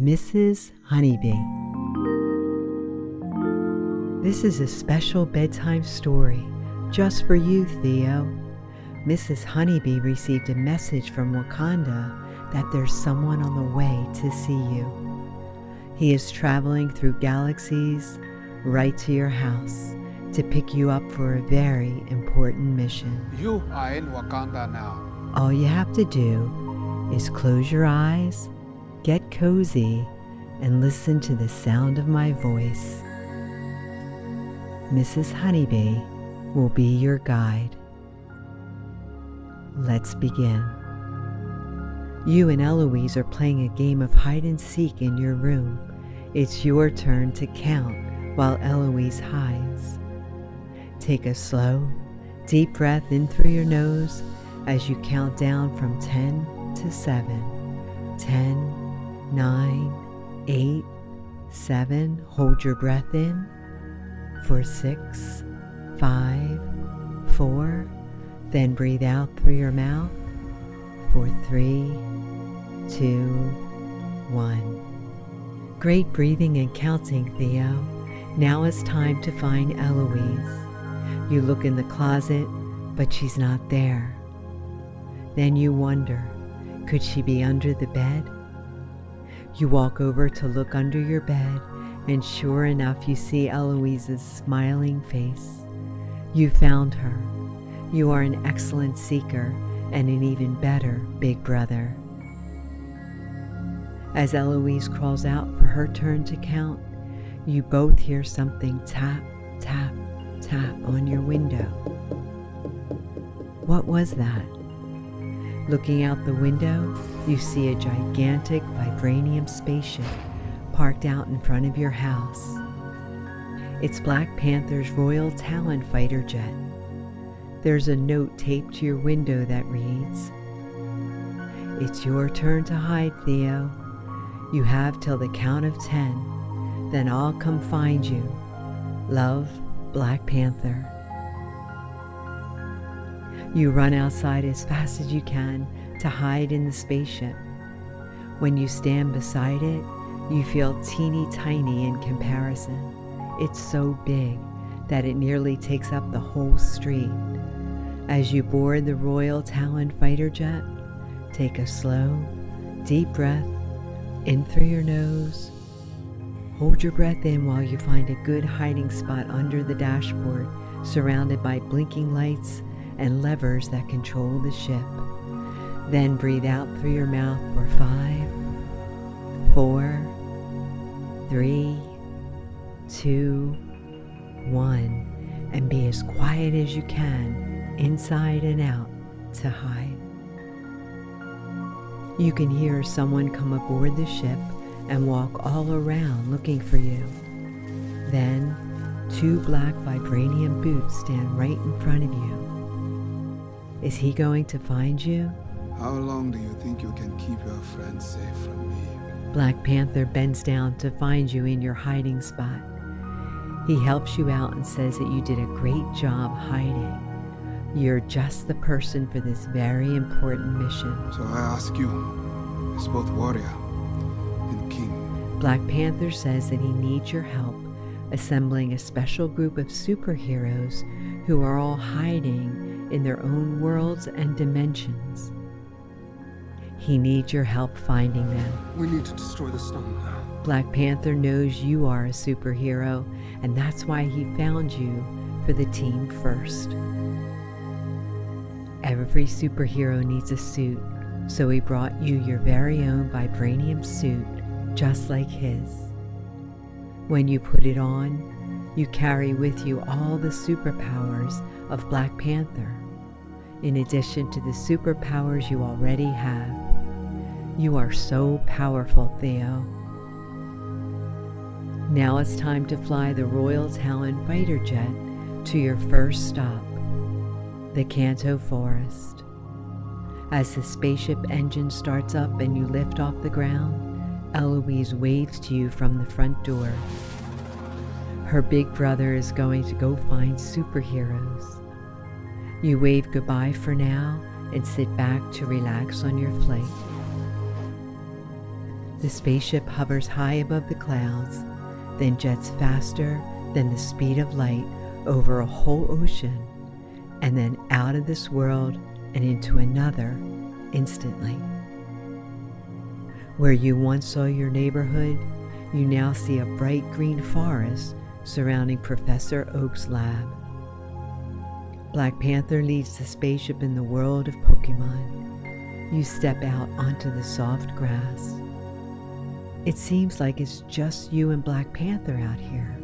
Mrs. Honeybee. This is a special bedtime story just for you, Theo. Mrs. Honeybee received a message from Wakanda that there's someone on the way to see you. He is traveling through galaxies right to your house to pick you up for a very important mission. You are in Wakanda now. All you have to do is close your eyes, get cozy, and listen to the sound of my voice. Mrs. Honeybee will be your guide. Let's begin. You and Eloise are playing a game of hide and seek in your room. It's your turn to count while Eloise hides. Take a slow, deep breath in through your nose as you count down from 10 to 7. 10, 9, 8, 7. Hold your breath in for 6, 5, 4. Then breathe out through your mouth for 3, 2, 1. Great breathing and counting, Theo. Now it's time to find Eloise. You look in the closet, but she's not there. Then you wonder, could she be under the bed? You walk over to look under your bed, and sure enough, you see Eloise's smiling face. You found her. You are an excellent seeker and an even better big brother. As Eloise crawls out for her turn to count, you both hear something tap, tap, tap on your window. What was that? Looking out the window, you see a gigantic vibranium spaceship parked out in front of your house. It's Black Panther's Royal Talon fighter jet. There's a note taped to your window that reads It's your turn to hide, Theo. You have till the count of ten, then I'll come find you. Love, Black Panther. You run outside as fast as you can to hide in the spaceship. When you stand beside it, you feel teeny tiny in comparison. It's so big that it nearly takes up the whole street. As you board the Royal Talon fighter jet, take a slow, deep breath in through your nose. Hold your breath in while you find a good hiding spot under the dashboard, surrounded by blinking lights and levers that control the ship. Then breathe out through your mouth for five, four, three, two, one, and be as quiet as you can, inside and out, to hide. You can hear someone come aboard the ship and walk all around looking for you. Then, two black vibranium boots stand right in front of you. Is he going to find you? How long do you think you can keep your friends safe from me? Black Panther bends down to find you in your hiding spot. He helps you out and says that you did a great job hiding. You're just the person for this very important mission. So I ask you, as both warrior and king, Black Panther says that he needs your help assembling a special group of superheroes who are all hiding in their own worlds and dimensions. He needs your help finding them. We need to destroy the stone now. Black Panther knows you are a superhero, and that's why he found you for the team first. Every superhero needs a suit, so he brought you your very own vibranium suit, just like his. When you put it on, you carry with you all the superpowers of Black Panther, in addition to the superpowers you already have. You are so powerful, Theo. Now it's time to fly the Royal Talon fighter jet to your first stop, the Kanto Forest. As the spaceship engine starts up and you lift off the ground, Eloise waves to you from the front door. Her big brother is going to go find superheroes. You wave goodbye for now and sit back to relax on your flight. The spaceship hovers high above the clouds, then jets faster than the speed of light over a whole ocean, and then out of this world and into another instantly. Where you once saw your neighborhood, you now see a bright green forest surrounding Professor Oak's lab. Black Panther leads the spaceship in the world of Pokemon. You step out onto the soft grass. It seems like it's just you and Black Panther out here,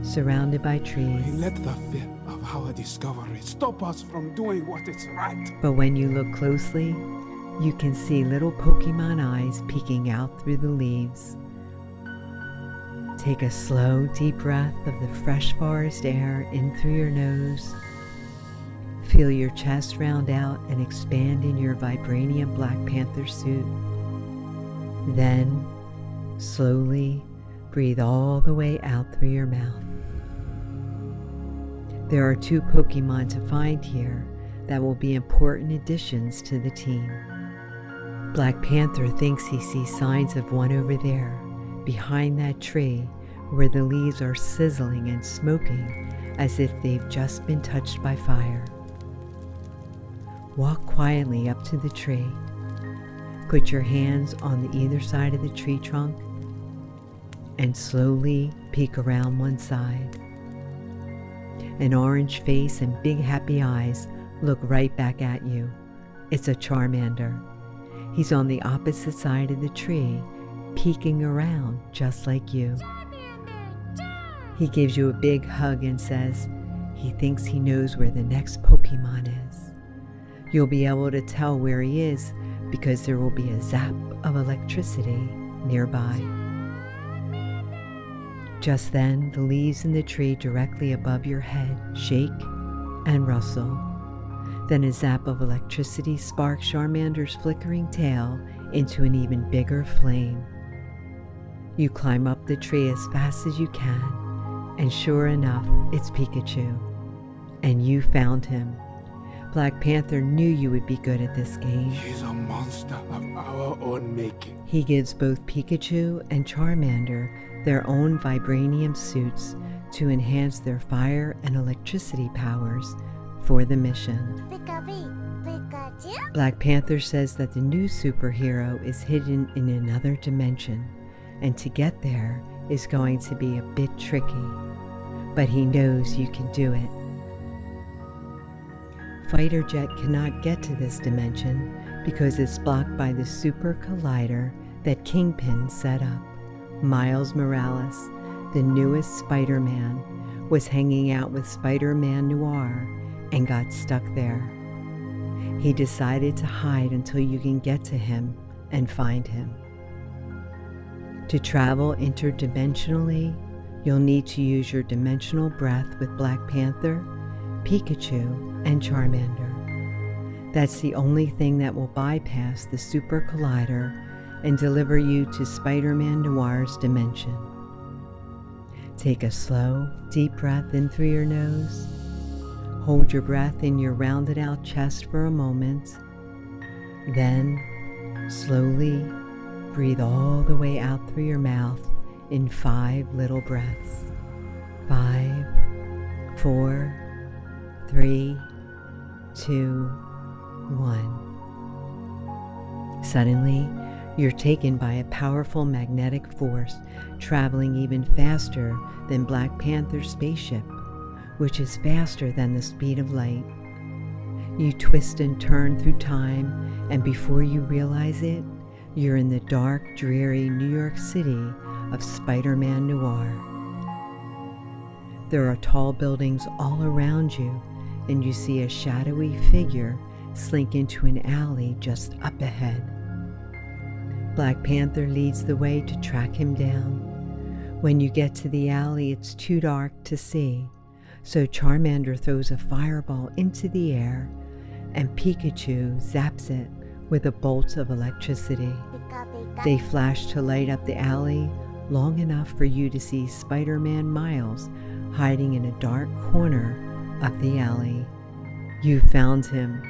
surrounded by trees. We let the fear of our discovery stop us from doing what is right. But when you look closely, you can see little Pokemon eyes peeking out through the leaves. Take a slow, deep breath of the fresh forest air in through your nose. Feel your chest round out and expand in your vibranium Black Panther suit. Then, slowly breathe all the way out through your mouth. There are two Pokemon to find here that will be important additions to the team. Black Panther thinks he sees signs of one over there, behind that tree where the leaves are sizzling and smoking as if they've just been touched by fire. Walk quietly up to the tree. Put your hands on the either side of the tree trunk and slowly peek around one side. An orange face and big happy eyes look right back at you. It's a Charmander. He's on the opposite side of the tree, peeking around just like you. He gives you a big hug and says he thinks he knows where the next Pokemon is. You'll be able to tell where he is because there will be a zap of electricity nearby. Just then, the leaves in the tree directly above your head shake and rustle. Then a zap of electricity sparks Charmander's flickering tail into an even bigger flame. You climb up the tree as fast as you can, and sure enough, it's Pikachu. And you found him. Black Panther knew you would be good at this game. He's a monster of our own making. He gives both Pikachu and Charmander their own vibranium suits to enhance their fire and electricity powers for the mission. Black Panther says that the new superhero is hidden in another dimension, and to get there is going to be a bit tricky, but he knows you can do it. Fighter Jet cannot get to this dimension because it's blocked by the super collider that Kingpin set up. Miles Morales, the newest Spider Man, was hanging out with Spider Man Noir and got stuck there. He decided to hide until you can get to him and find him. To travel interdimensionally, you'll need to use your dimensional breath with Black Panther, Pikachu, and Charmander. That's the only thing that will bypass the Super Collider and deliver you to Spider Man Noir's dimension. Take a slow, deep breath in through your nose. Hold your breath in your rounded out chest for a moment. Then, slowly breathe all the way out through your mouth in five little breaths. Five, four, three, two, one. Suddenly, you're taken by a powerful magnetic force traveling even faster than Black Panther's spaceship, which is faster than the speed of light. You twist and turn through time, and before you realize it, you're in the dark, dreary New York City of Spider Man Noir. There are tall buildings all around you and you see a shadowy figure slink into an alley just up ahead. Black Panther leads the way to track him down. When you get to the alley, it's too dark to see, so Charmander throws a fireball into the air, and Pikachu zaps it with a bolt of electricity. They flash to light up the alley long enough for you to see Spider Man Miles hiding in a dark corner of the alley. You found him.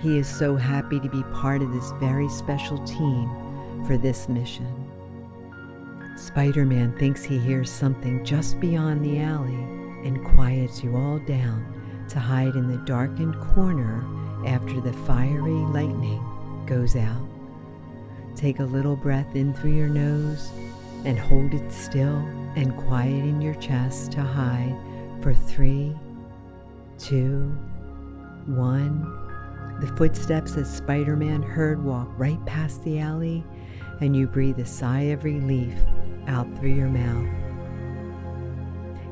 He is so happy to be part of this very special team for this mission. Spider Man thinks he hears something just beyond the alley and quiets you all down to hide in the darkened corner after the fiery lightning goes out. Take a little breath in through your nose and hold it still and quiet in your chest to hide for three, two, one. The footsteps that Spider Man heard walk right past the alley, and you breathe a sigh of relief out through your mouth.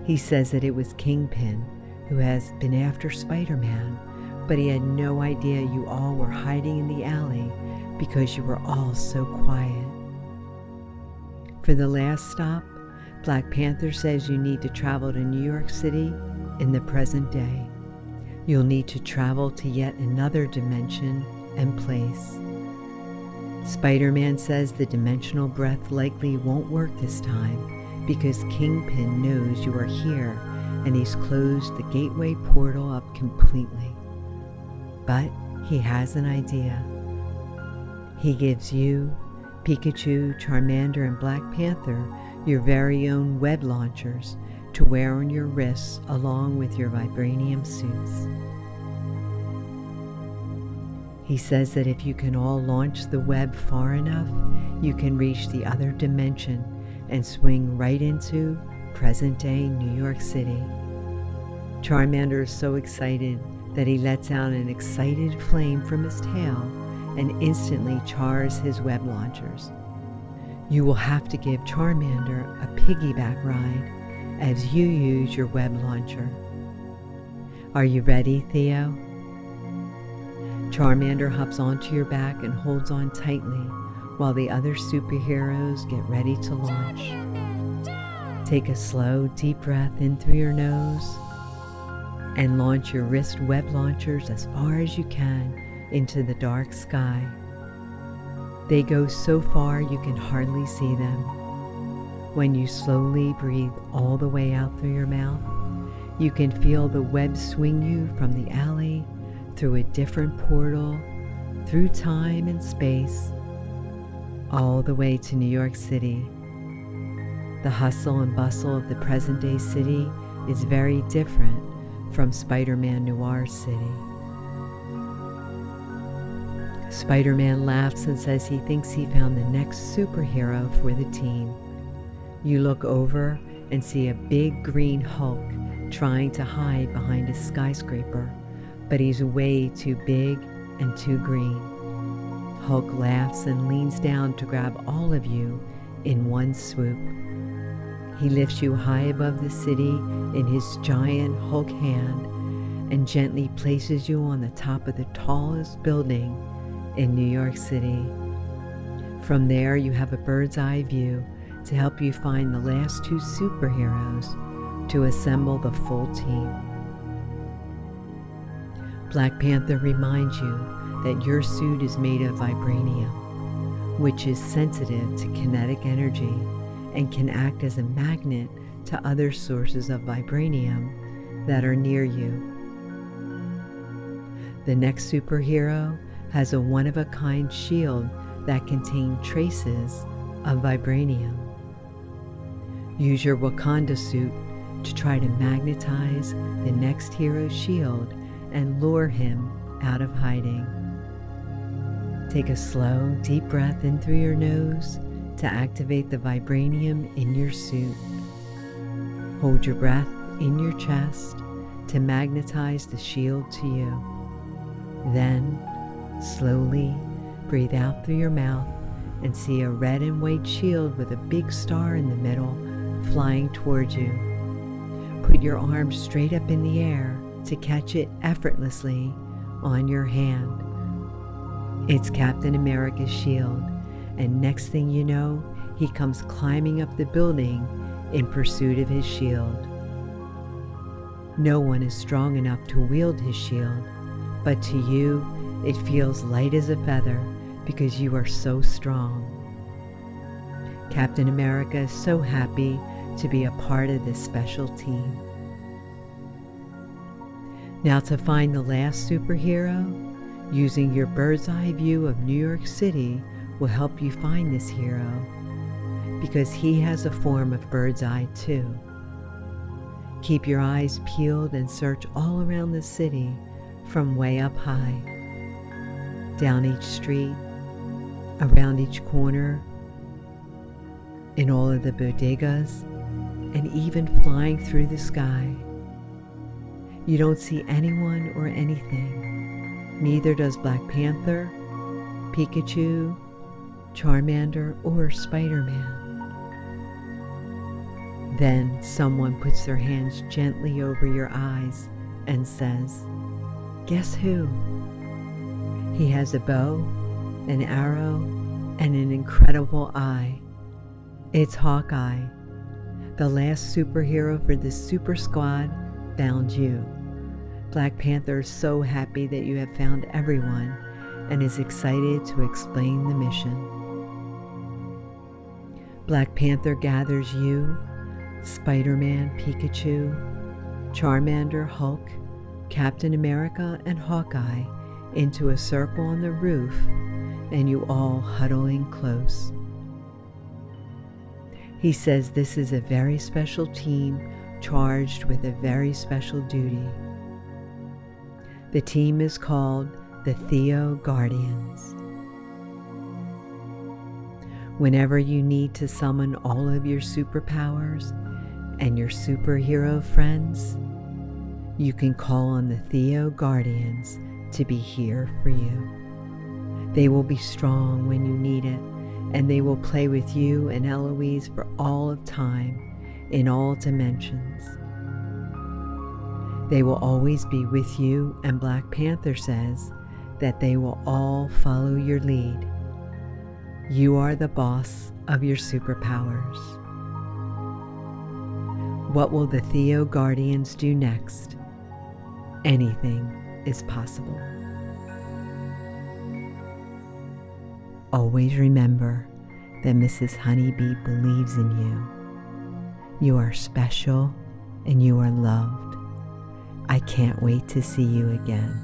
He says that it was Kingpin who has been after Spider Man, but he had no idea you all were hiding in the alley because you were all so quiet. For the last stop, Black Panther says you need to travel to New York City in the present day. You'll need to travel to yet another dimension and place. Spider Man says the dimensional breath likely won't work this time because Kingpin knows you are here and he's closed the gateway portal up completely. But he has an idea. He gives you, Pikachu, Charmander, and Black Panther your very own web launchers to wear on your wrists along with your vibranium suits. He says that if you can all launch the web far enough, you can reach the other dimension and swing right into present day New York City. Charmander is so excited that he lets out an excited flame from his tail and instantly chars his web launchers. You will have to give Charmander a piggyback ride as you use your web launcher. Are you ready, Theo? Charmander hops onto your back and holds on tightly while the other superheroes get ready to launch. Take a slow, deep breath in through your nose and launch your wrist web launchers as far as you can into the dark sky. They go so far you can hardly see them. When you slowly breathe all the way out through your mouth, you can feel the web swing you from the alley through a different portal, through time and space, all the way to New York City. The hustle and bustle of the present day city is very different from Spider Man Noir City. Spider Man laughs and says he thinks he found the next superhero for the team. You look over and see a big green Hulk trying to hide behind a skyscraper but he's way too big and too green. Hulk laughs and leans down to grab all of you in one swoop. He lifts you high above the city in his giant Hulk hand and gently places you on the top of the tallest building in New York City. From there, you have a bird's eye view to help you find the last two superheroes to assemble the full team. Black Panther reminds you that your suit is made of vibranium, which is sensitive to kinetic energy and can act as a magnet to other sources of vibranium that are near you. The next superhero has a one of a kind shield that contains traces of vibranium. Use your Wakanda suit to try to magnetize the next hero's shield and lure him out of hiding. Take a slow, deep breath in through your nose to activate the vibranium in your suit. Hold your breath in your chest to magnetize the shield to you. Then, slowly breathe out through your mouth and see a red and white shield with a big star in the middle flying towards you. Put your arms straight up in the air to catch it effortlessly on your hand. It's Captain America's shield, and next thing you know, he comes climbing up the building in pursuit of his shield. No one is strong enough to wield his shield, but to you, it feels light as a feather because you are so strong. Captain America is so happy to be a part of this special team. Now, to find the last superhero, using your bird's eye view of New York City will help you find this hero because he has a form of bird's eye too. Keep your eyes peeled and search all around the city from way up high, down each street, around each corner, in all of the bodegas, and even flying through the sky. You don't see anyone or anything. Neither does Black Panther, Pikachu, Charmander, or Spider Man. Then someone puts their hands gently over your eyes and says, Guess who? He has a bow, an arrow, and an incredible eye. It's Hawkeye, the last superhero for the Super Squad found you. Black Panther is so happy that you have found everyone and is excited to explain the mission. Black Panther gathers you, Spider Man, Pikachu, Charmander, Hulk, Captain America, and Hawkeye into a circle on the roof, and you all huddling close. He says this is a very special team charged with a very special duty. The team is called the Theo Guardians. Whenever you need to summon all of your superpowers and your superhero friends, you can call on the Theo Guardians to be here for you. They will be strong when you need it, and they will play with you and Eloise for all of time in all dimensions. They will always be with you, and Black Panther says that they will all follow your lead. You are the boss of your superpowers. What will the Theo Guardians do next? Anything is possible. Always remember that Mrs. Honeybee believes in you. You are special and you are loved. I can't wait to see you again.